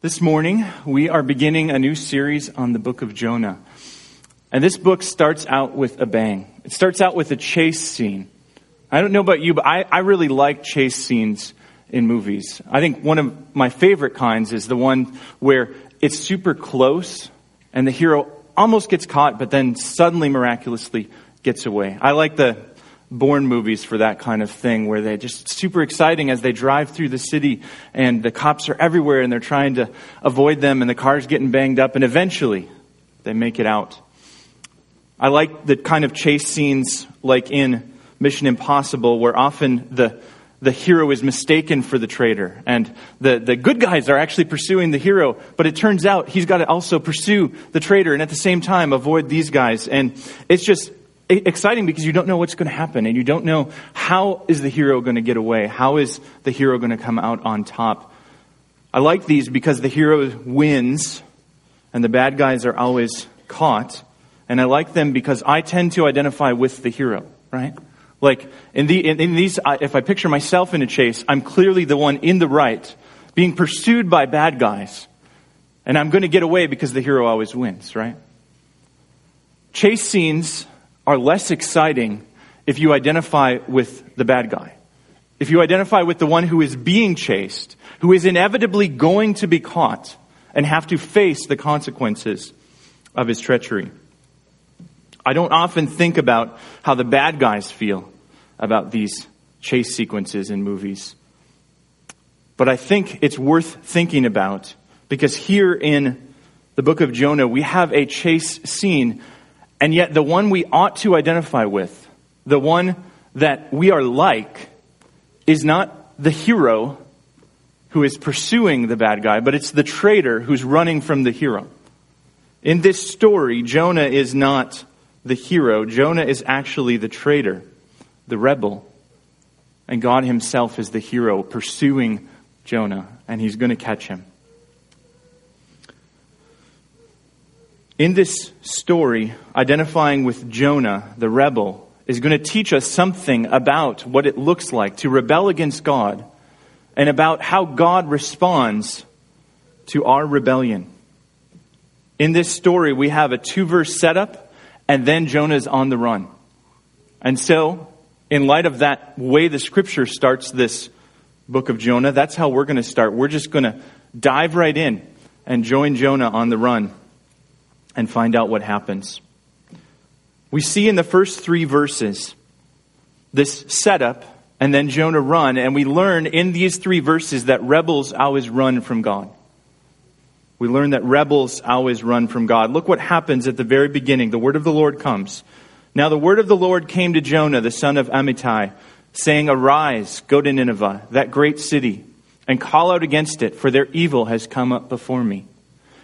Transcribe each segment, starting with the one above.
This morning, we are beginning a new series on the book of Jonah. And this book starts out with a bang. It starts out with a chase scene. I don't know about you, but I, I really like chase scenes in movies. I think one of my favorite kinds is the one where it's super close and the hero almost gets caught, but then suddenly miraculously gets away. I like the Bourne movies for that kind of thing where they're just super exciting as they drive through the city and the cops are everywhere and they're trying to avoid them and the car's getting banged up and eventually they make it out. I like the kind of chase scenes like in Mission Impossible where often the the hero is mistaken for the traitor and the, the good guys are actually pursuing the hero but it turns out he's got to also pursue the traitor and at the same time avoid these guys and it's just exciting because you don't know what's going to happen and you don't know how is the hero going to get away how is the hero going to come out on top. I like these because the hero wins and the bad guys are always caught and i like them because i tend to identify with the hero right? Like in, the, in, in these if i picture myself in a chase i'm clearly the one in the right being pursued by bad guys and i'm going to get away because the hero always wins right? Chase scenes are less exciting if you identify with the bad guy. If you identify with the one who is being chased, who is inevitably going to be caught and have to face the consequences of his treachery. I don't often think about how the bad guys feel about these chase sequences in movies. But I think it's worth thinking about because here in the book of Jonah, we have a chase scene and yet, the one we ought to identify with, the one that we are like, is not the hero who is pursuing the bad guy, but it's the traitor who's running from the hero. In this story, Jonah is not the hero. Jonah is actually the traitor, the rebel. And God himself is the hero pursuing Jonah, and he's going to catch him. In this story, identifying with Jonah, the rebel, is going to teach us something about what it looks like to rebel against God and about how God responds to our rebellion. In this story, we have a two verse setup, and then Jonah is on the run. And so, in light of that way the scripture starts this book of Jonah, that's how we're going to start. We're just going to dive right in and join Jonah on the run and find out what happens. We see in the first three verses this setup and then Jonah run, and we learn in these three verses that rebels always run from God. We learn that rebels always run from God. Look what happens at the very beginning. The word of the Lord comes. Now the word of the Lord came to Jonah, the son of Amittai, saying, Arise, go to Nineveh, that great city, and call out against it, for their evil has come up before me.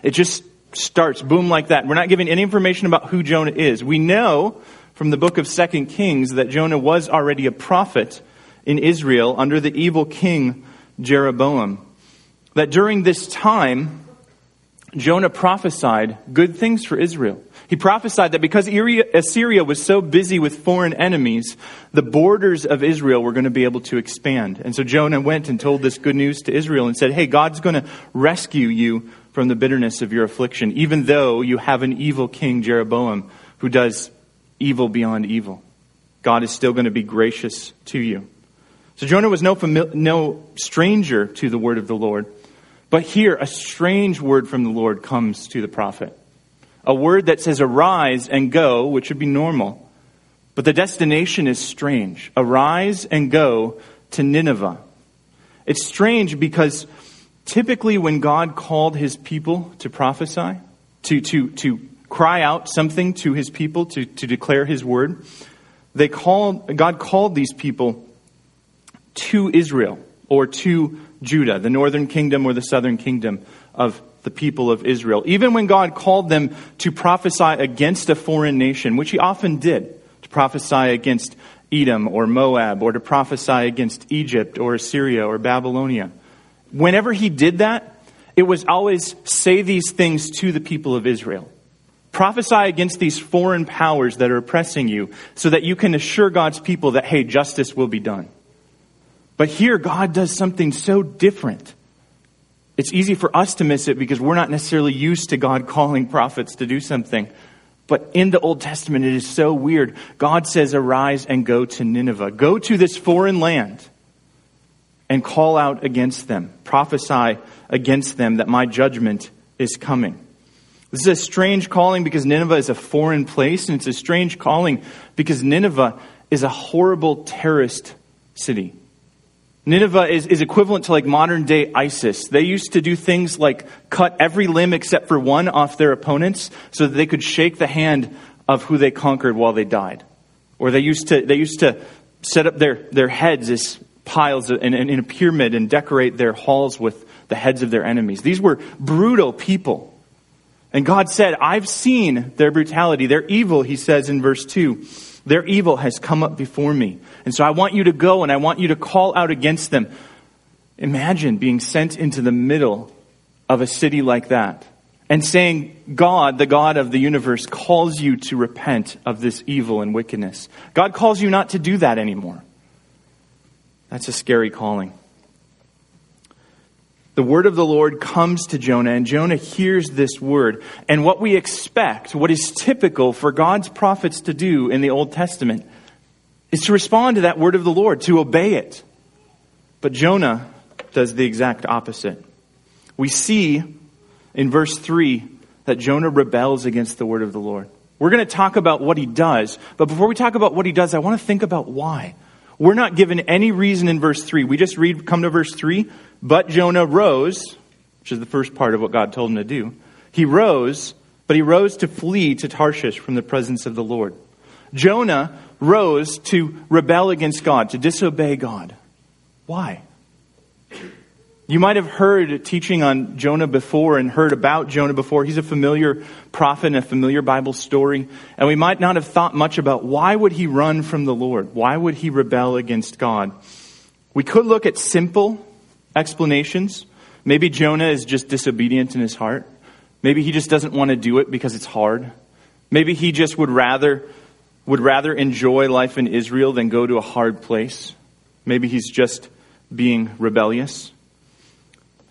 It just starts boom like that. We're not giving any information about who Jonah is. We know from the book of Second Kings that Jonah was already a prophet in Israel under the evil king Jeroboam. That during this time, Jonah prophesied good things for Israel. He prophesied that because Assyria was so busy with foreign enemies, the borders of Israel were going to be able to expand. And so Jonah went and told this good news to Israel and said, Hey, God's going to rescue you from the bitterness of your affliction, even though you have an evil king, Jeroboam, who does evil beyond evil. God is still going to be gracious to you. So Jonah was no, famili- no stranger to the word of the Lord. But here, a strange word from the Lord comes to the prophet. A word that says, arise and go, which would be normal. But the destination is strange. Arise and go to Nineveh. It's strange because Typically, when God called his people to prophesy, to, to, to cry out something to his people, to, to declare his word, they called, God called these people to Israel or to Judah, the northern kingdom or the southern kingdom of the people of Israel. Even when God called them to prophesy against a foreign nation, which he often did, to prophesy against Edom or Moab, or to prophesy against Egypt or Assyria or Babylonia whenever he did that, it was always say these things to the people of Israel. Prophesy against these foreign powers that are oppressing you so that you can assure God's people that, hey, justice will be done. But here, God does something so different. It's easy for us to miss it because we're not necessarily used to God calling prophets to do something. But in the Old Testament, it is so weird. God says, Arise and go to Nineveh. Go to this foreign land and call out against them. Prophesy against them that my judgment is coming. This is a strange calling because Nineveh is a foreign place, and it's a strange calling because Nineveh is a horrible terrorist city. Nineveh is, is equivalent to like modern day ISIS. They used to do things like cut every limb except for one off their opponents so that they could shake the hand of who they conquered while they died. Or they used to, they used to set up their, their heads as piles in, in a pyramid and decorate their halls with the heads of their enemies. These were brutal people. And God said, I've seen their brutality. Their evil, he says in verse 2. Their evil has come up before me. And so I want you to go and I want you to call out against them. Imagine being sent into the middle of a city like that and saying, God, the God of the universe, calls you to repent of this evil and wickedness. God calls you not to do that anymore. That's a scary calling. The word of the Lord comes to Jonah, and Jonah hears this word. And what we expect, what is typical for God's prophets to do in the Old Testament, is to respond to that word of the Lord, to obey it. But Jonah does the exact opposite. We see in verse 3 that Jonah rebels against the word of the Lord. We're going to talk about what he does, but before we talk about what he does, I want to think about why. We're not given any reason in verse 3. We just read, come to verse 3. But Jonah rose, which is the first part of what God told him to do. He rose, but he rose to flee to Tarshish from the presence of the Lord. Jonah rose to rebel against God, to disobey God. Why? You might have heard teaching on Jonah before and heard about Jonah before. He's a familiar prophet and a familiar Bible story. And we might not have thought much about why would he run from the Lord? Why would he rebel against God? We could look at simple explanations. Maybe Jonah is just disobedient in his heart. Maybe he just doesn't want to do it because it's hard. Maybe he just would rather would rather enjoy life in Israel than go to a hard place. Maybe he's just being rebellious.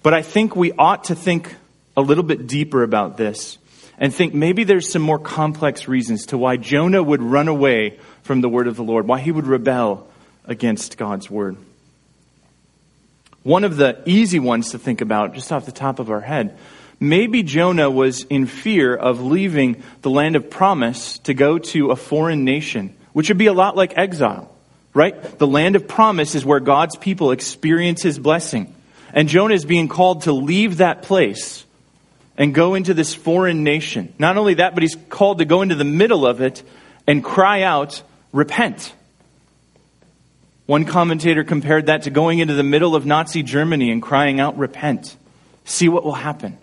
But I think we ought to think a little bit deeper about this and think maybe there's some more complex reasons to why Jonah would run away from the word of the Lord, why he would rebel against God's word. One of the easy ones to think about, just off the top of our head, maybe Jonah was in fear of leaving the land of promise to go to a foreign nation, which would be a lot like exile, right? The land of promise is where God's people experience his blessing. And Jonah is being called to leave that place and go into this foreign nation. Not only that, but he's called to go into the middle of it and cry out, repent. One commentator compared that to going into the middle of Nazi Germany and crying out, repent. See what will happen.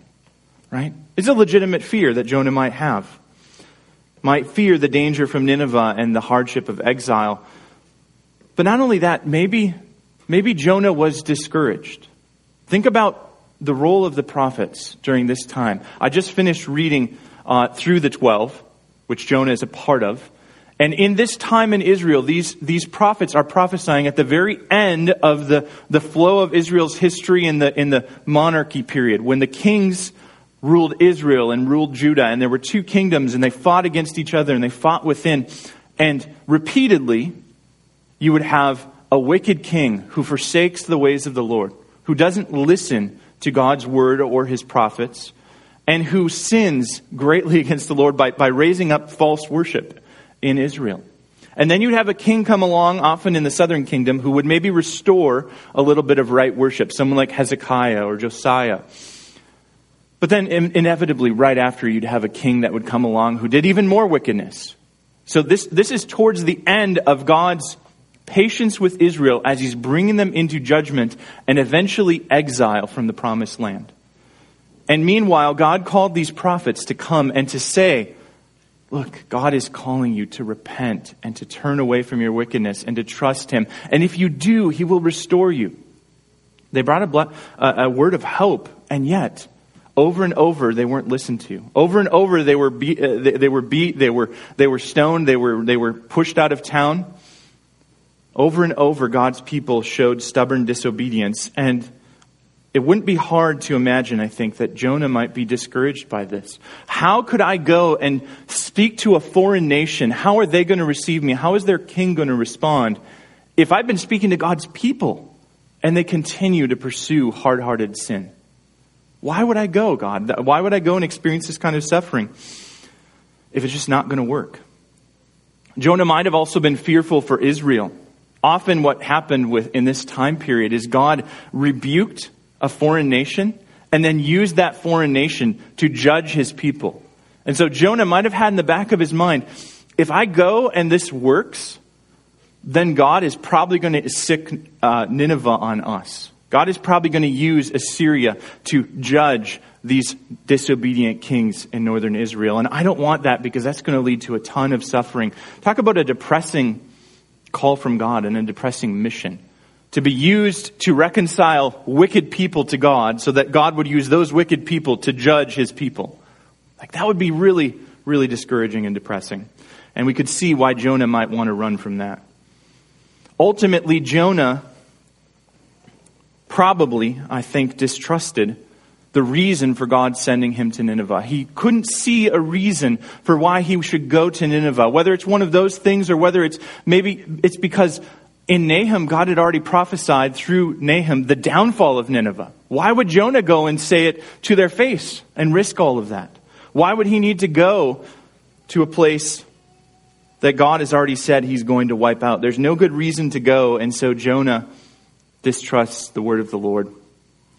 Right? It's a legitimate fear that Jonah might have. Might fear the danger from Nineveh and the hardship of exile. But not only that, maybe, maybe Jonah was discouraged. Think about the role of the prophets during this time. I just finished reading uh, through the 12, which Jonah is a part of. And in this time in Israel, these, these prophets are prophesying at the very end of the, the flow of Israel's history in the, in the monarchy period, when the kings ruled Israel and ruled Judah, and there were two kingdoms, and they fought against each other, and they fought within. And repeatedly, you would have a wicked king who forsakes the ways of the Lord who doesn't listen to God's word or his prophets, and who sins greatly against the Lord by, by raising up false worship in Israel. And then you'd have a king come along, often in the southern kingdom, who would maybe restore a little bit of right worship, someone like Hezekiah or Josiah. But then inevitably, right after, you'd have a king that would come along who did even more wickedness. So this, this is towards the end of God's patience with Israel as he's bringing them into judgment and eventually exile from the promised land. And meanwhile, God called these prophets to come and to say, Look, God is calling you to repent and to turn away from your wickedness and to trust Him. And if you do, He will restore you. They brought a, a, word of hope, and yet, over and over, they weren't listened to. Over and over, they were uh, they, they, were beat, they were, they were stoned, they were, they were pushed out of town. Over and over, God's people showed stubborn disobedience, and it wouldn't be hard to imagine, I think, that Jonah might be discouraged by this. How could I go and speak to a foreign nation? How are they going to receive me? How is their king going to respond if I've been speaking to God's people and they continue to pursue hard hearted sin? Why would I go, God? Why would I go and experience this kind of suffering if it's just not going to work? Jonah might have also been fearful for Israel. Often, what happened with, in this time period is God rebuked a foreign nation and then used that foreign nation to judge his people. And so Jonah might have had in the back of his mind if I go and this works, then God is probably going to sick uh, Nineveh on us. God is probably going to use Assyria to judge these disobedient kings in northern Israel. And I don't want that because that's going to lead to a ton of suffering. Talk about a depressing call from God and a depressing mission. To be used to reconcile wicked people to God so that God would use those wicked people to judge his people. Like that would be really, really discouraging and depressing. And we could see why Jonah might want to run from that. Ultimately, Jonah probably, I think, distrusted the reason for God sending him to Nineveh. He couldn't see a reason for why he should go to Nineveh, whether it's one of those things or whether it's maybe it's because in Nahum, God had already prophesied through Nahum the downfall of Nineveh. Why would Jonah go and say it to their face and risk all of that? Why would he need to go to a place that God has already said he's going to wipe out? There's no good reason to go, and so Jonah distrusts the word of the Lord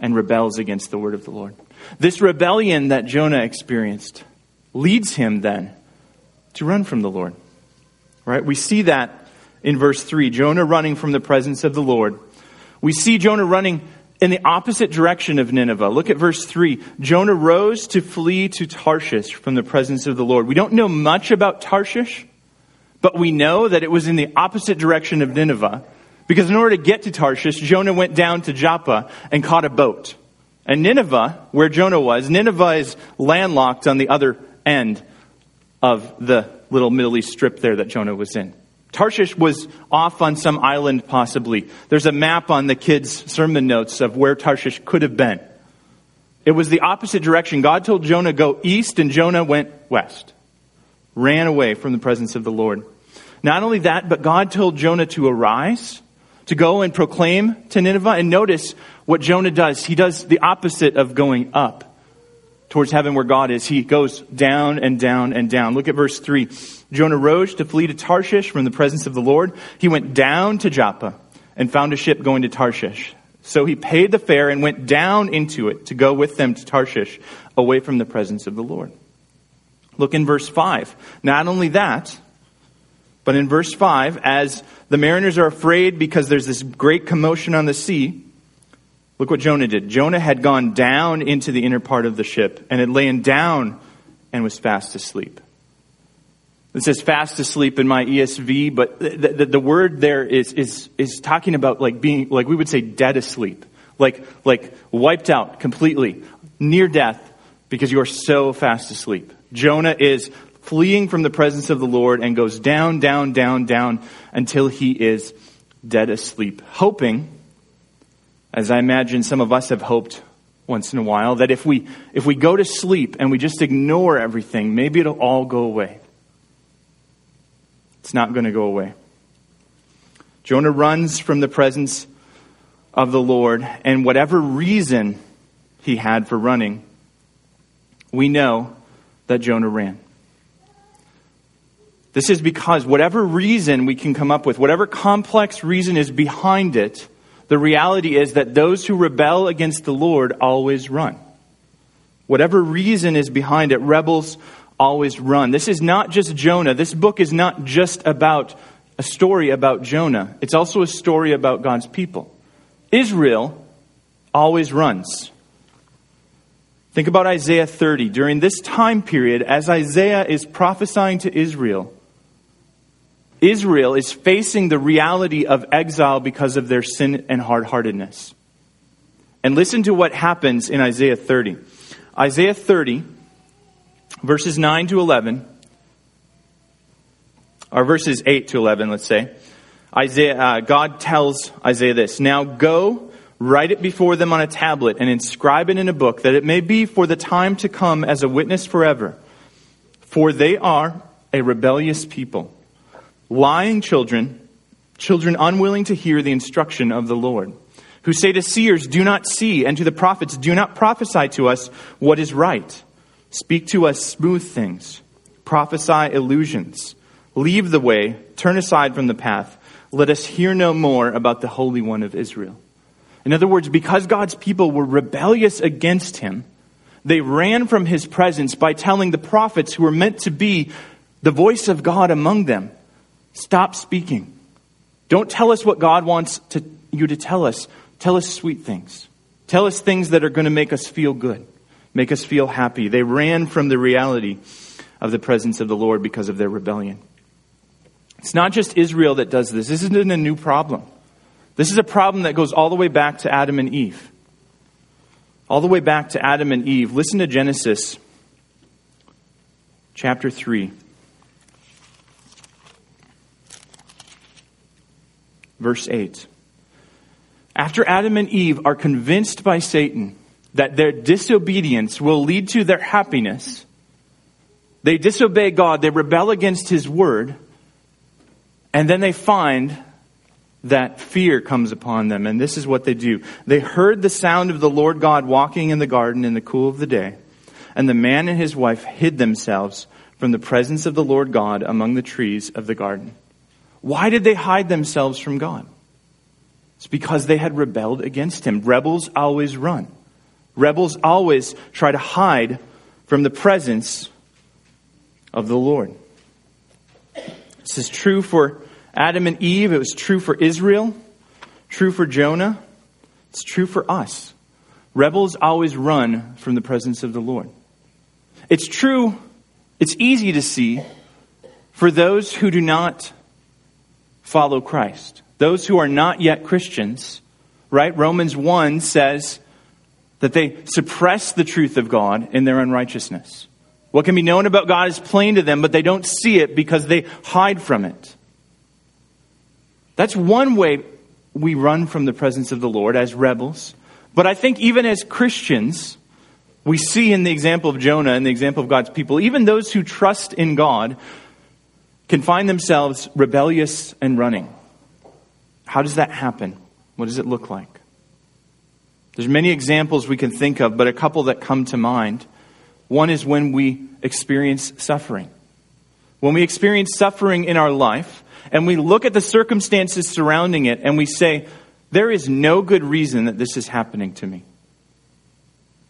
and rebels against the word of the Lord. This rebellion that Jonah experienced leads him then to run from the Lord. Right? We see that in verse 3, Jonah running from the presence of the Lord. We see Jonah running in the opposite direction of Nineveh. Look at verse 3. Jonah rose to flee to Tarshish from the presence of the Lord. We don't know much about Tarshish, but we know that it was in the opposite direction of Nineveh because in order to get to Tarshish, Jonah went down to Joppa and caught a boat. And Nineveh, where Jonah was, Nineveh is landlocked on the other end of the little Middle East strip there that Jonah was in. Tarshish was off on some island, possibly. There's a map on the kids' sermon notes of where Tarshish could have been. It was the opposite direction. God told Jonah go east, and Jonah went west. Ran away from the presence of the Lord. Not only that, but God told Jonah to arise to go and proclaim to Nineveh. And notice what Jonah does. He does the opposite of going up towards heaven where God is. He goes down and down and down. Look at verse 3. Jonah rose to flee to Tarshish from the presence of the Lord. He went down to Joppa and found a ship going to Tarshish. So he paid the fare and went down into it to go with them to Tarshish, away from the presence of the Lord. Look in verse 5. Not only that, but in verse 5, as the mariners are afraid because there's this great commotion on the sea, look what Jonah did. Jonah had gone down into the inner part of the ship and had lain down and was fast asleep. It says fast asleep in my ESV, but the, the, the, word there is, is, is talking about like being, like we would say dead asleep. Like, like wiped out completely, near death, because you are so fast asleep. Jonah is fleeing from the presence of the Lord and goes down, down, down, down until he is dead asleep, hoping, as I imagine some of us have hoped once in a while, that if we, if we go to sleep and we just ignore everything, maybe it'll all go away. It's not going to go away. Jonah runs from the presence of the Lord, and whatever reason he had for running, we know that Jonah ran. This is because whatever reason we can come up with, whatever complex reason is behind it, the reality is that those who rebel against the Lord always run. Whatever reason is behind it, rebels always run. This is not just Jonah. This book is not just about a story about Jonah. It's also a story about God's people. Israel always runs. Think about Isaiah 30. During this time period, as Isaiah is prophesying to Israel, Israel is facing the reality of exile because of their sin and hard heartedness. And listen to what happens in Isaiah 30. Isaiah 30, verses 9 to 11, or verses 8 to 11, let's say. Isaiah, uh, God tells Isaiah this Now go Write it before them on a tablet and inscribe it in a book, that it may be for the time to come as a witness forever. For they are a rebellious people, lying children, children unwilling to hear the instruction of the Lord, who say to seers, Do not see, and to the prophets, Do not prophesy to us what is right. Speak to us smooth things, prophesy illusions. Leave the way, turn aside from the path. Let us hear no more about the Holy One of Israel. In other words, because God's people were rebellious against him, they ran from his presence by telling the prophets who were meant to be the voice of God among them, stop speaking. Don't tell us what God wants to, you to tell us. Tell us sweet things. Tell us things that are going to make us feel good, make us feel happy. They ran from the reality of the presence of the Lord because of their rebellion. It's not just Israel that does this. This isn't a new problem. This is a problem that goes all the way back to Adam and Eve. All the way back to Adam and Eve. Listen to Genesis chapter 3. Verse 8. After Adam and Eve are convinced by Satan that their disobedience will lead to their happiness, they disobey God, they rebel against His word, and then they find that fear comes upon them. And this is what they do. They heard the sound of the Lord God walking in the garden in the cool of the day. And the man and his wife hid themselves from the presence of the Lord God among the trees of the garden. Why did they hide themselves from God? It's because they had rebelled against him. Rebels always run. Rebels always try to hide from the presence of the Lord. This is true for Adam and Eve, it was true for Israel, true for Jonah, it's true for us. Rebels always run from the presence of the Lord. It's true, it's easy to see for those who do not follow Christ, those who are not yet Christians, right? Romans 1 says that they suppress the truth of God in their unrighteousness. What can be known about God is plain to them, but they don't see it because they hide from it. That's one way we run from the presence of the Lord as rebels. But I think even as Christians, we see in the example of Jonah and the example of God's people, even those who trust in God can find themselves rebellious and running. How does that happen? What does it look like? There's many examples we can think of, but a couple that come to mind. One is when we experience suffering. When we experience suffering in our life, and we look at the circumstances surrounding it and we say, there is no good reason that this is happening to me.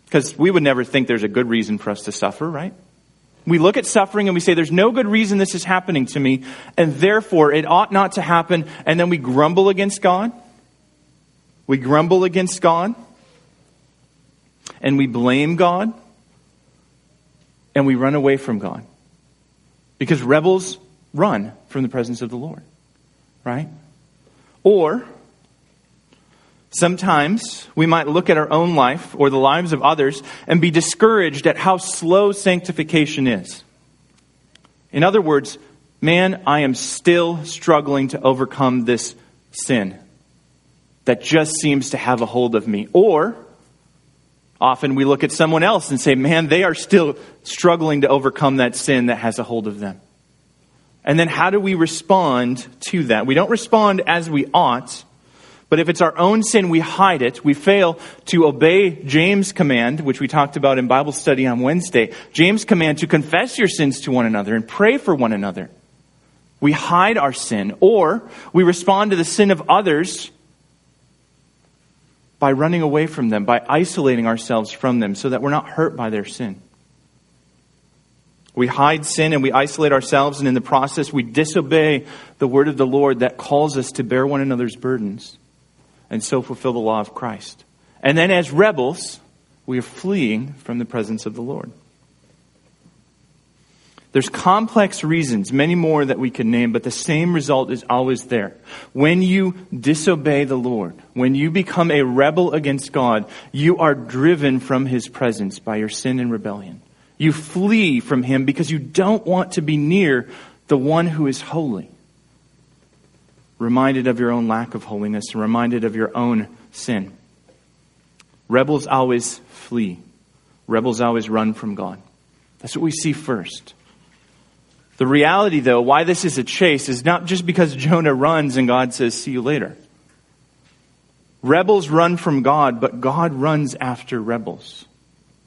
Because we would never think there's a good reason for us to suffer, right? We look at suffering and we say, there's no good reason this is happening to me, and therefore it ought not to happen, and then we grumble against God. We grumble against God, and we blame God, and we run away from God. Because rebels run from the presence of the Lord, right? Or sometimes we might look at our own life or the lives of others and be discouraged at how slow sanctification is. In other words, man, I am still struggling to overcome this sin that just seems to have a hold of me. Or, often we look at someone else and say, man, they are still struggling to overcome that sin that has a hold of them. And then how do we respond to that? We don't respond as we ought, but if it's our own sin, we hide it. We fail to obey James' command, which we talked about in Bible study on Wednesday. James' command to confess your sins to one another and pray for one another. We hide our sin, or we respond to the sin of others by running away from them, by isolating ourselves from them so that we're not hurt by their sin. We hide sin and we isolate ourselves, and in the process, we disobey the word of the Lord that calls us to bear one another's burdens and so fulfill the law of Christ. And then, as rebels, we are fleeing from the presence of the Lord. There's complex reasons, many more that we could name, but the same result is always there. When you disobey the Lord, when you become a rebel against God, you are driven from His presence by your sin and rebellion. You flee from him because you don't want to be near the one who is holy. Reminded of your own lack of holiness, reminded of your own sin. rebels always flee. Rebels always run from God. That's what we see first. The reality, though, why this is a chase is not just because Jonah runs and God says, see you later. Rebels run from God, but God runs after rebels.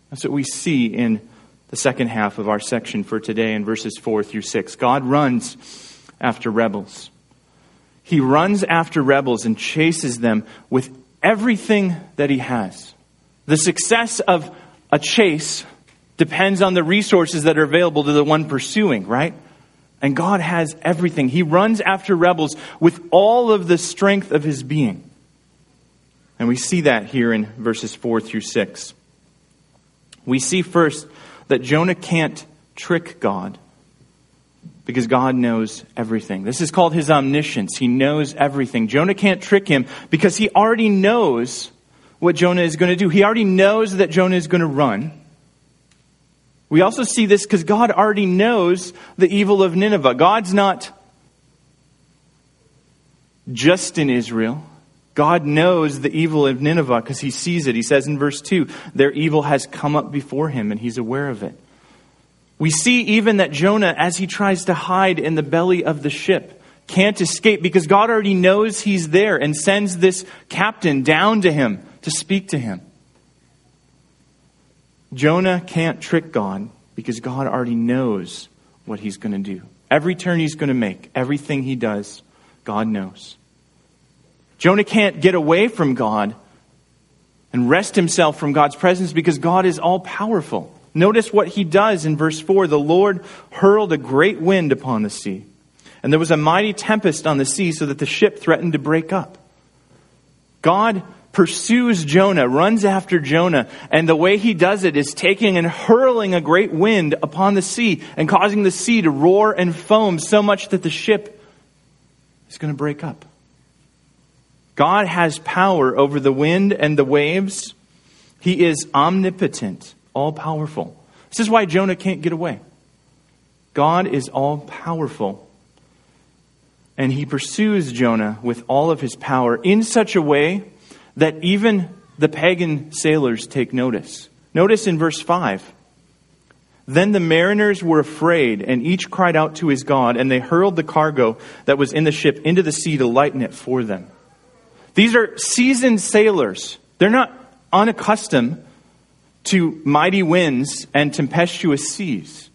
That's what we see in the second half of our section for today in verses 4 through 6. God runs after rebels. He runs after rebels and chases them with everything that he has. The success of a chase depends on the resources that are available to the one pursuing, right? And God has everything. He runs after rebels with all of the strength of his being. And we see that here in verses 4 through 6. We see first that Jonah can't trick God because God knows everything. This is called his omniscience. He knows everything. Jonah can't trick him because he already knows what Jonah is going to do. He already knows that Jonah is going to run. We also see this because God already knows the evil of Nineveh. God's not just in Israel. God knows the evil of Nineveh because he sees it. He says in verse 2, their evil has come up before him and he's aware of it. We see even that Jonah, as he tries to hide in the belly of the ship, can't escape because God already knows he's there and sends this captain down to him to speak to him. Jonah can't trick God because God already knows what he's going to do. Every turn he's going to make, everything he does, God knows. Jonah can't get away from God and wrest himself from God's presence because God is all powerful. Notice what he does in verse 4 the Lord hurled a great wind upon the sea, and there was a mighty tempest on the sea so that the ship threatened to break up. God pursues Jonah, runs after Jonah, and the way he does it is taking and hurling a great wind upon the sea and causing the sea to roar and foam so much that the ship is going to break up. God has power over the wind and the waves. He is omnipotent, all powerful. This is why Jonah can't get away. God is all powerful. And he pursues Jonah with all of his power in such a way that even the pagan sailors take notice. Notice in verse 5. Then the mariners were afraid, and each cried out to his God, and they hurled the cargo that was in the ship into the sea to lighten it for them. These are seasoned sailors. They're not unaccustomed to mighty winds and tempestuous seas.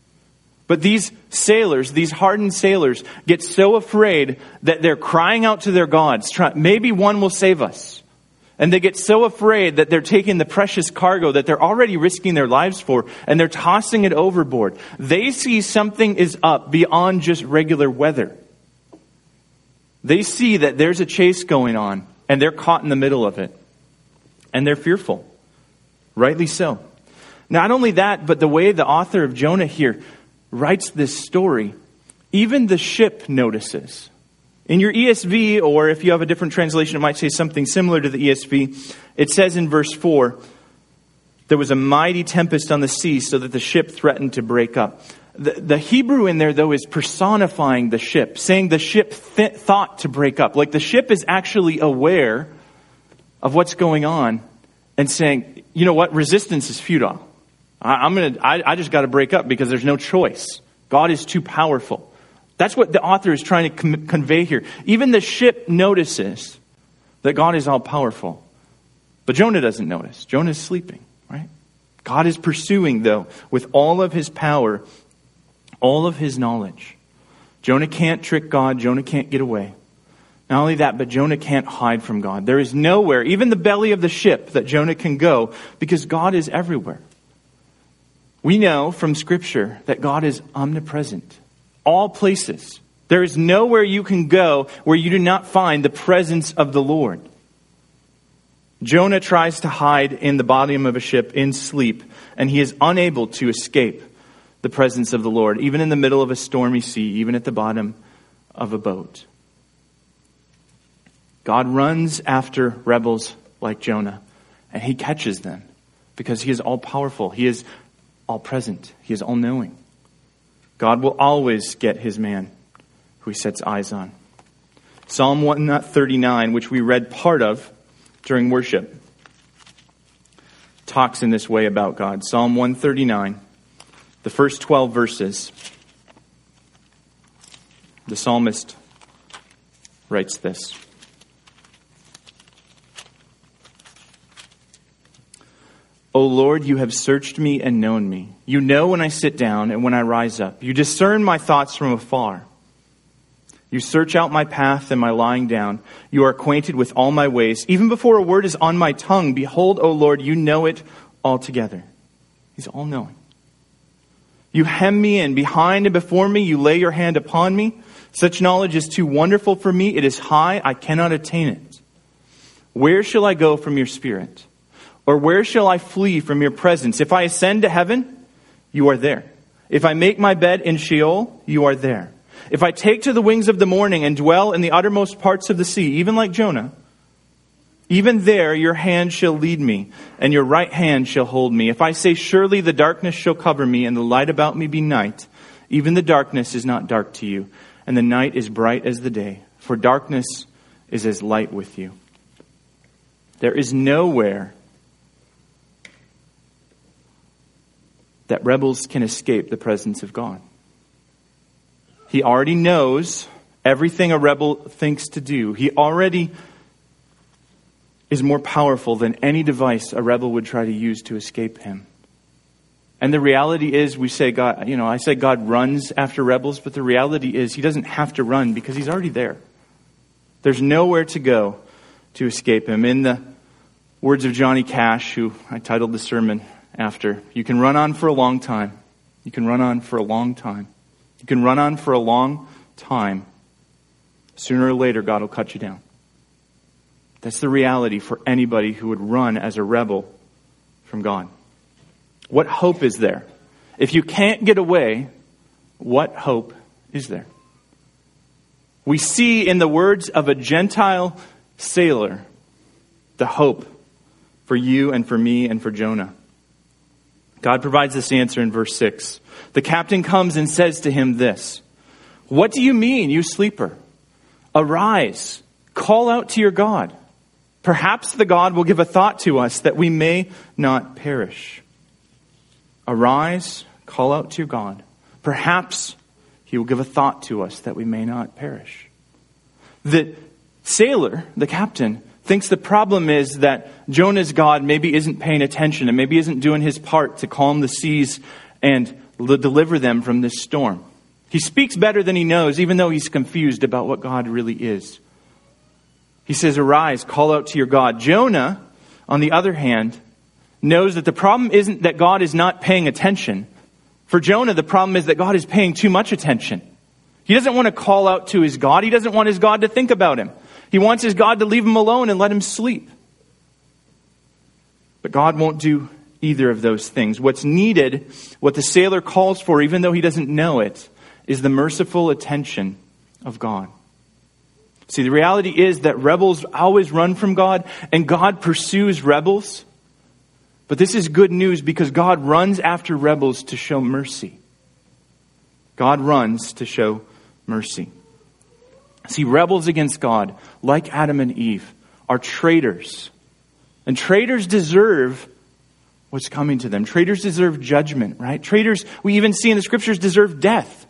But these sailors, these hardened sailors, get so afraid that they're crying out to their gods, maybe one will save us. And they get so afraid that they're taking the precious cargo that they're already risking their lives for, and they're tossing it overboard. They see something is up beyond just regular weather. They see that there's a chase going on, and they're caught in the middle of it. And they're fearful. Rightly so. Not only that, but the way the author of Jonah here writes this story, even the ship notices. In your ESV, or if you have a different translation, it might say something similar to the ESV. It says in verse 4 there was a mighty tempest on the sea so that the ship threatened to break up. The, the Hebrew in there, though, is personifying the ship, saying the ship th- thought to break up. Like the ship is actually aware of what's going on and saying, you know what, resistance is futile. I, am gonna, I, I just got to break up because there's no choice. God is too powerful. That's what the author is trying to com- convey here. Even the ship notices that God is all powerful. But Jonah doesn't notice. Jonah is sleeping, right? God is pursuing, though, with all of his power all of his knowledge. Jonah can't trick God. Jonah can't get away. Not only that, but Jonah can't hide from God. There is nowhere, even the belly of the ship, that Jonah can go because God is everywhere. We know from Scripture that God is omnipresent, all places. There is nowhere you can go where you do not find the presence of the Lord. Jonah tries to hide in the bottom of a ship in sleep, and he is unable to escape the presence of the Lord, even in the middle of a stormy sea, even at the bottom of a boat. God runs after rebels like Jonah, and he catches them because he is all powerful. He is all present. He is all knowing. God will always get his man who he sets eyes on. Psalm 139, which we read part of during worship. talks in this way about God. Psalm 139, the first 12 verses. The psalmist writes this. O Lord, you have searched me and known me. You know when I sit down and when I rise up. You discern my thoughts from afar. You search out my path and my lying down. You are acquainted with all my ways. Even before a word is on my tongue, behold, O Lord, you know it altogether. He's all knowing. You hem me in. Behind and before me, you lay your hand upon me. Such knowledge is too wonderful for me. It is high. I cannot attain it. Where shall I go from your spirit? Or where shall I flee from your presence? If I ascend to heaven, you are there. If I make my bed in Sheol, you are there. If I take to the wings of the morning and dwell in the uttermost parts of the sea, even like Jonah, even there your hand shall lead me, and your right hand shall hold me. If I say, Surely the darkness shall cover me, and the light about me be night, even the darkness is not dark to you, and the night is bright as the day, for darkness is as light with you. There is nowhere that rebels can escape the presence of God. He already knows everything a rebel thinks to do. He already is more powerful than any device a rebel would try to use to escape him. And the reality is, we say God, you know, I say God runs after rebels, but the reality is he doesn't have to run because he's already there. There's nowhere to go to escape him. In the words of Johnny Cash, who I titled the sermon, after. You can run on for a long time. You can run on for a long time. You can run on for a long time. Sooner or later, God will cut you down. That's the reality for anybody who would run as a rebel from God. What hope is there? If you can't get away, what hope is there? We see in the words of a Gentile sailor the hope for you and for me and for Jonah. God provides this answer in verse 6. The captain comes and says to him this What do you mean, you sleeper? Arise, call out to your God. Perhaps the God will give a thought to us that we may not perish. Arise, call out to your God. Perhaps he will give a thought to us that we may not perish. The sailor, the captain, thinks the problem is that Jonah's God maybe isn't paying attention and maybe isn't doing his part to calm the seas and deliver them from this storm. He speaks better than he knows, even though he's confused about what God really is. He says, Arise, call out to your God. Jonah, on the other hand, knows that the problem isn't that God is not paying attention. For Jonah, the problem is that God is paying too much attention. He doesn't want to call out to his God. He doesn't want his God to think about him. He wants his God to leave him alone and let him sleep. But God won't do either of those things. What's needed, what the sailor calls for, even though he doesn't know it, is the merciful attention of God. See, the reality is that rebels always run from God, and God pursues rebels. But this is good news because God runs after rebels to show mercy. God runs to show mercy. See, rebels against God, like Adam and Eve, are traitors. And traitors deserve what's coming to them. Traitors deserve judgment, right? Traitors, we even see in the scriptures, deserve death.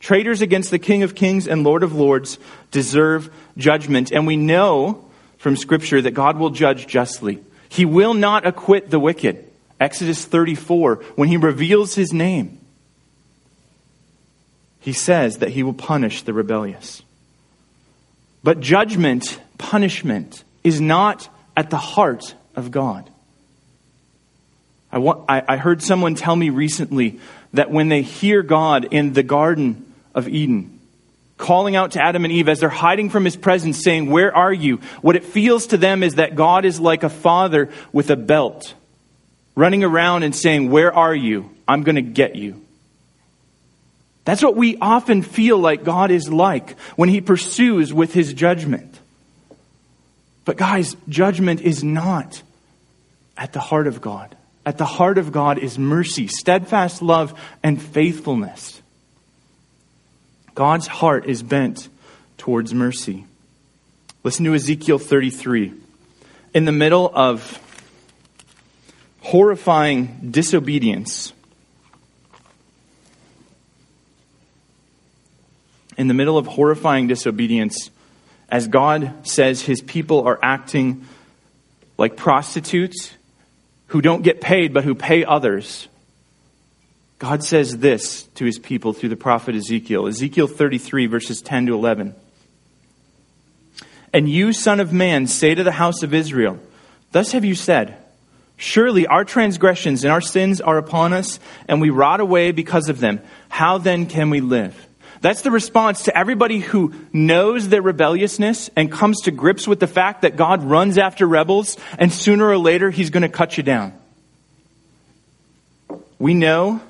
Traitors against the King of Kings and Lord of Lords deserve judgment. And we know from scripture that God will judge justly. He will not acquit the wicked. Exodus 34, when he reveals his name, he says that he will punish the rebellious. But judgment, punishment, is not at the heart of God. I, want, I, I heard someone tell me recently that when they hear God in the Garden of Eden, calling out to Adam and Eve as they're hiding from his presence, saying, Where are you? What it feels to them is that God is like a father with a belt, running around and saying, Where are you? I'm going to get you. That's what we often feel like God is like when he pursues with his judgment. But guys, judgment is not at the heart of God. At the heart of God is mercy, steadfast love, and faithfulness. God's heart is bent towards mercy. Listen to Ezekiel 33. In the middle of horrifying disobedience. In the middle of horrifying disobedience, as God says his people are acting like prostitutes who don't get paid but who pay others. God says this to his people through the prophet Ezekiel. Ezekiel 33, verses 10 to 11. And you, son of man, say to the house of Israel, Thus have you said, Surely our transgressions and our sins are upon us, and we rot away because of them. How then can we live? That's the response to everybody who knows their rebelliousness and comes to grips with the fact that God runs after rebels and sooner or later he's going to cut you down. We know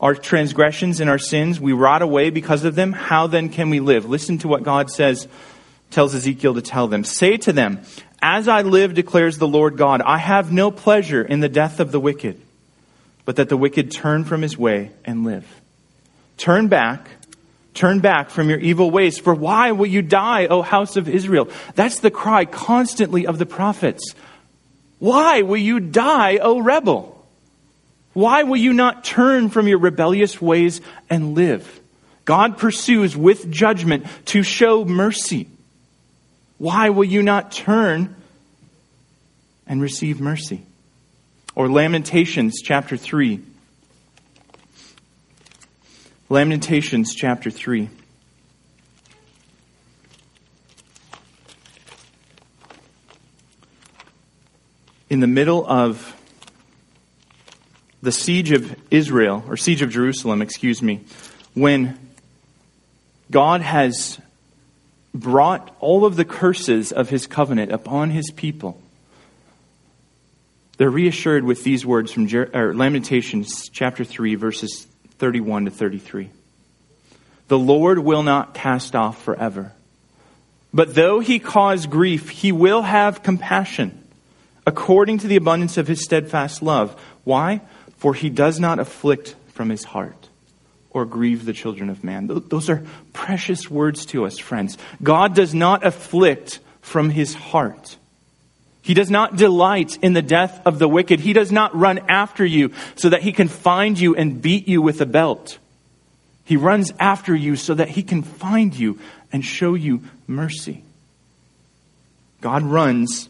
our transgressions and our sins, we rot away because of them. How then can we live? Listen to what God says, tells Ezekiel to tell them. Say to them, As I live, declares the Lord God, I have no pleasure in the death of the wicked, but that the wicked turn from his way and live. Turn back Turn back from your evil ways. For why will you die, O house of Israel? That's the cry constantly of the prophets. Why will you die, O rebel? Why will you not turn from your rebellious ways and live? God pursues with judgment to show mercy. Why will you not turn and receive mercy? Or Lamentations chapter 3 Lamentations chapter 3. In the middle of the siege of Israel, or siege of Jerusalem, excuse me, when God has brought all of the curses of his covenant upon his people, they're reassured with these words from Jer- Lamentations chapter 3, verses 31 to 33. The Lord will not cast off forever. But though he cause grief, he will have compassion according to the abundance of his steadfast love. Why? For he does not afflict from his heart or grieve the children of man. Those are precious words to us, friends. God does not afflict from his heart. He does not delight in the death of the wicked. He does not run after you so that he can find you and beat you with a belt. He runs after you so that he can find you and show you mercy. God runs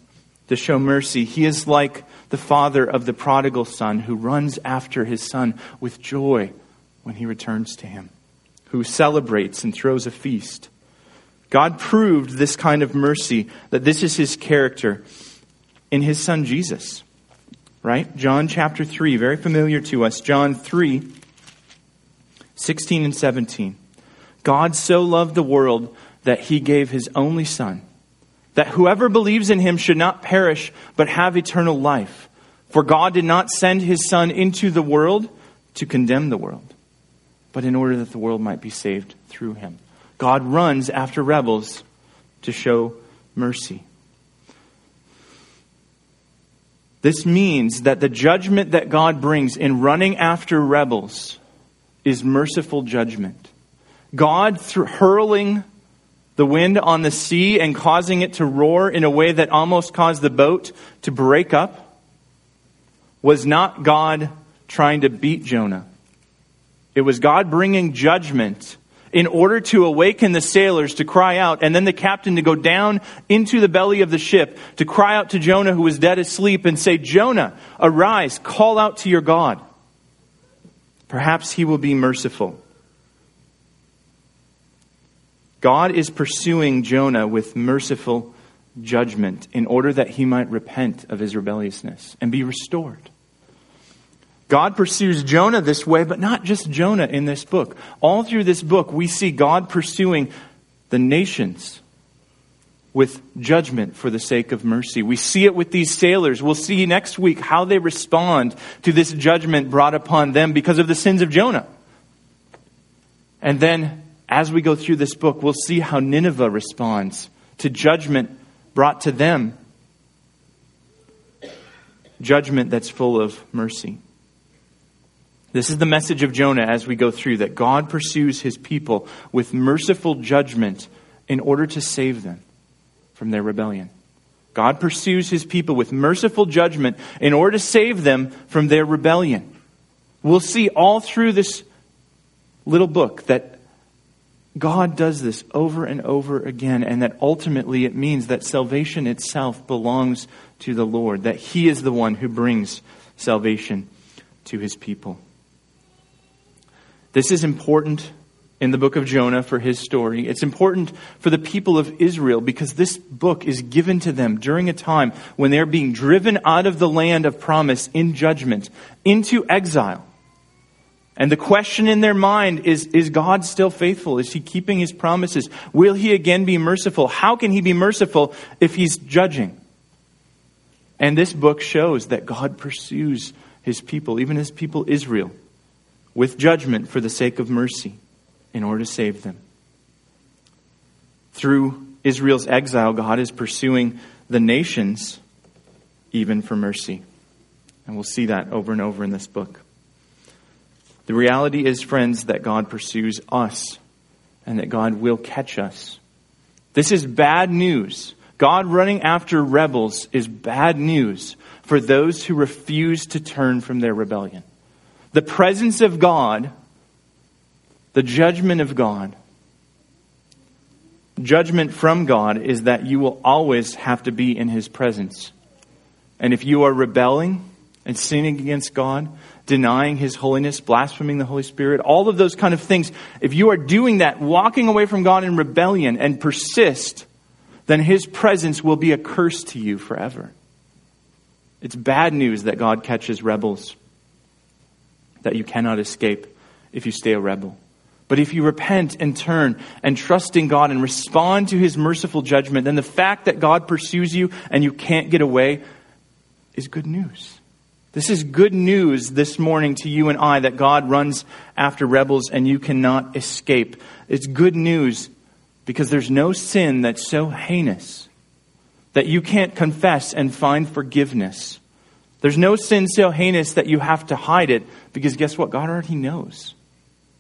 to show mercy. He is like the father of the prodigal son who runs after his son with joy when he returns to him, who celebrates and throws a feast. God proved this kind of mercy, that this is his character in his son Jesus. Right? John chapter 3, very familiar to us. John 3, 16 and 17. God so loved the world that he gave his only son, that whoever believes in him should not perish, but have eternal life. For God did not send his son into the world to condemn the world, but in order that the world might be saved through him. God runs after rebels to show mercy. This means that the judgment that God brings in running after rebels is merciful judgment. God hurling the wind on the sea and causing it to roar in a way that almost caused the boat to break up was not God trying to beat Jonah. It was God bringing judgment in order to awaken the sailors to cry out, and then the captain to go down into the belly of the ship to cry out to Jonah, who was dead asleep, and say, Jonah, arise, call out to your God. Perhaps he will be merciful. God is pursuing Jonah with merciful judgment in order that he might repent of his rebelliousness and be restored. God pursues Jonah this way, but not just Jonah in this book. All through this book, we see God pursuing the nations with judgment for the sake of mercy. We see it with these sailors. We'll see next week how they respond to this judgment brought upon them because of the sins of Jonah. And then, as we go through this book, we'll see how Nineveh responds to judgment brought to them. Judgment that's full of mercy. This is the message of Jonah as we go through that God pursues his people with merciful judgment in order to save them from their rebellion. God pursues his people with merciful judgment in order to save them from their rebellion. We'll see all through this little book that God does this over and over again, and that ultimately it means that salvation itself belongs to the Lord, that He is the one who brings salvation to His people. This is important in the book of Jonah for his story. It's important for the people of Israel because this book is given to them during a time when they're being driven out of the land of promise in judgment into exile. And the question in their mind is, is God still faithful? Is he keeping his promises? Will he again be merciful? How can he be merciful if he's judging? And this book shows that God pursues his people, even his people Israel, with judgment for the sake of mercy in order to save them. Through Israel's exile, God is pursuing the nations even for mercy. And we'll see that over and over in this book. The reality is, friends, that God pursues us and that God will catch us. This is bad news. God running after rebels is bad news for those who refuse to turn from their rebellion. The presence of God the judgment of God, judgment from God, is that you will always have to be in His presence. And if you are rebelling and sinning against God, denying His holiness, blaspheming the Holy Spirit, all of those kind of things, if you are doing that, walking away from God in rebellion and persist, then His presence will be a curse to you forever. It's bad news that God catches rebels that you cannot escape if you stay a rebel. But if you repent and turn and trust in God and respond to his merciful judgment, then the fact that God pursues you and you can't get away is good news. This is good news this morning to you and I that God runs after rebels and you cannot escape. It's good news because there's no sin that's so heinous that you can't confess and find forgiveness. There's no sin so heinous that you have to hide it because guess what? God already knows,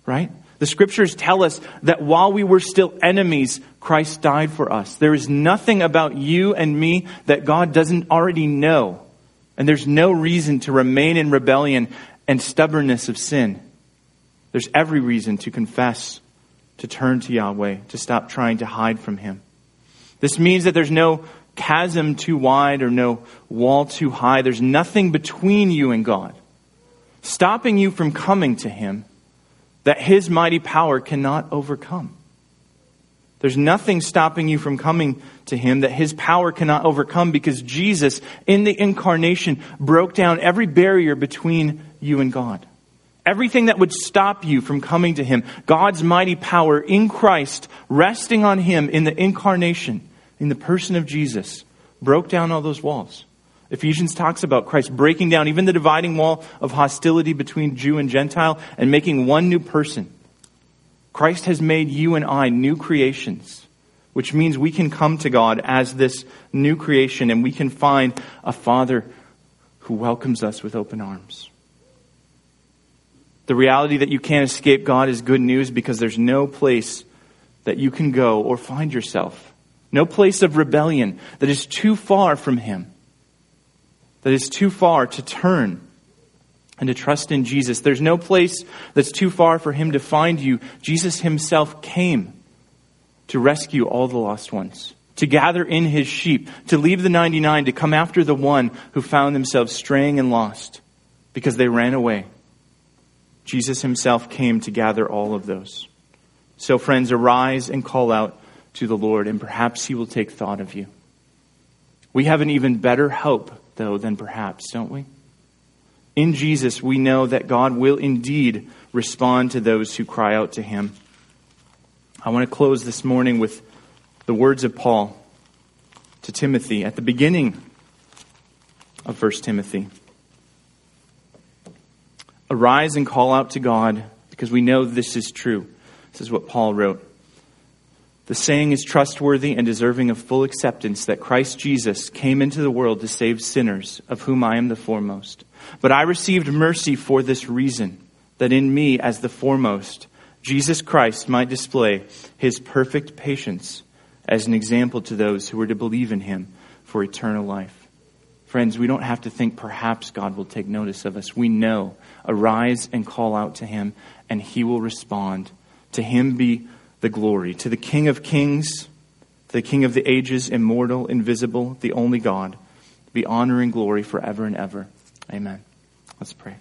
right? The scriptures tell us that while we were still enemies, Christ died for us. There is nothing about you and me that God doesn't already know. And there's no reason to remain in rebellion and stubbornness of sin. There's every reason to confess, to turn to Yahweh, to stop trying to hide from Him. This means that there's no chasm too wide or no wall too high. There's nothing between you and God, stopping you from coming to Him that his mighty power cannot overcome. There's nothing stopping you from coming to him that his power cannot overcome because Jesus, in the incarnation, broke down every barrier between you and God. Everything that would stop you from coming to him, God's mighty power in Christ, resting on him in the incarnation, in the person of Jesus, broke down all those walls. Ephesians talks about Christ breaking down even the dividing wall of hostility between Jew and Gentile and making one new person. Christ has made you and I new creations, which means we can come to God as this new creation and we can find a Father who welcomes us with open arms. The reality that you can't escape God is good news because there's no place that you can go or find yourself. No place of rebellion that is too far from Him that is too far to turn and to trust in Jesus. There's no place that's too far for him to find you. Jesus himself came to rescue all the lost ones, to gather in his sheep, to leave the 99, to come after the one who found themselves straying and lost because they ran away. Jesus himself came to gather all of those. So, friends, arise and call out to the Lord, and perhaps he will take thought of you. We have an even better hope though, than perhaps, don't we? In Jesus, we know that God will indeed respond to those who cry out to him. I want to close this morning with the words of Paul to Timothy at the beginning of 1 Timothy. Arise and call out to God because we know this is true. This is what Paul wrote. The saying is trustworthy and deserving of full acceptance that Christ Jesus came into the world to save sinners, of whom I am the foremost. But I received mercy for this reason, that in me, as the foremost, Jesus Christ might display his perfect patience as an example to those who were to believe in him for eternal life. Friends, we don't have to think perhaps God will take notice of us. We know. Arise and call out to him, and he will respond. To him be the glory. To the King of kings, the King of the ages, immortal, invisible, the only God, be honor and glory forever and ever. Amen. Let's pray.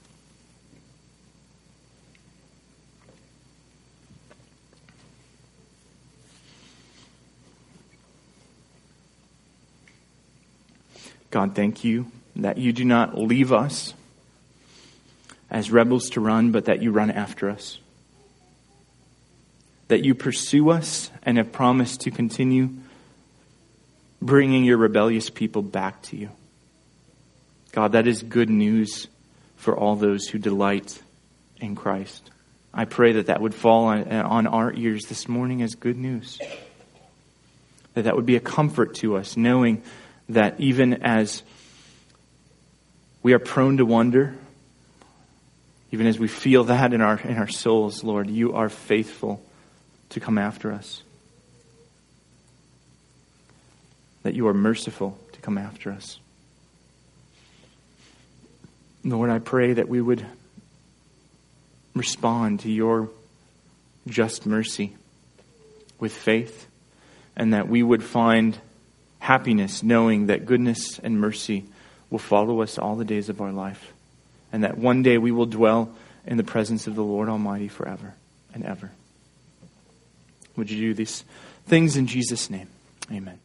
God, thank you that you do not leave us as rebels to run, but that you run after us. That you pursue us and have promised to continue bringing your rebellious people back to you. God, that is good news for all those who delight in Christ. I pray that that would fall on, on our ears this morning as good news. That that would be a comfort to us, knowing that even as we are prone to wonder, even as we feel that in our, in our souls, Lord, you are faithful to come after us. That you are merciful to come after us. Lord, I pray that we would respond to your just mercy with faith and that we would find happiness knowing that goodness and mercy will follow us all the days of our life, and that one day we will dwell in the presence of the Lord Almighty forever and ever. Would you do these things in Jesus' name? Amen.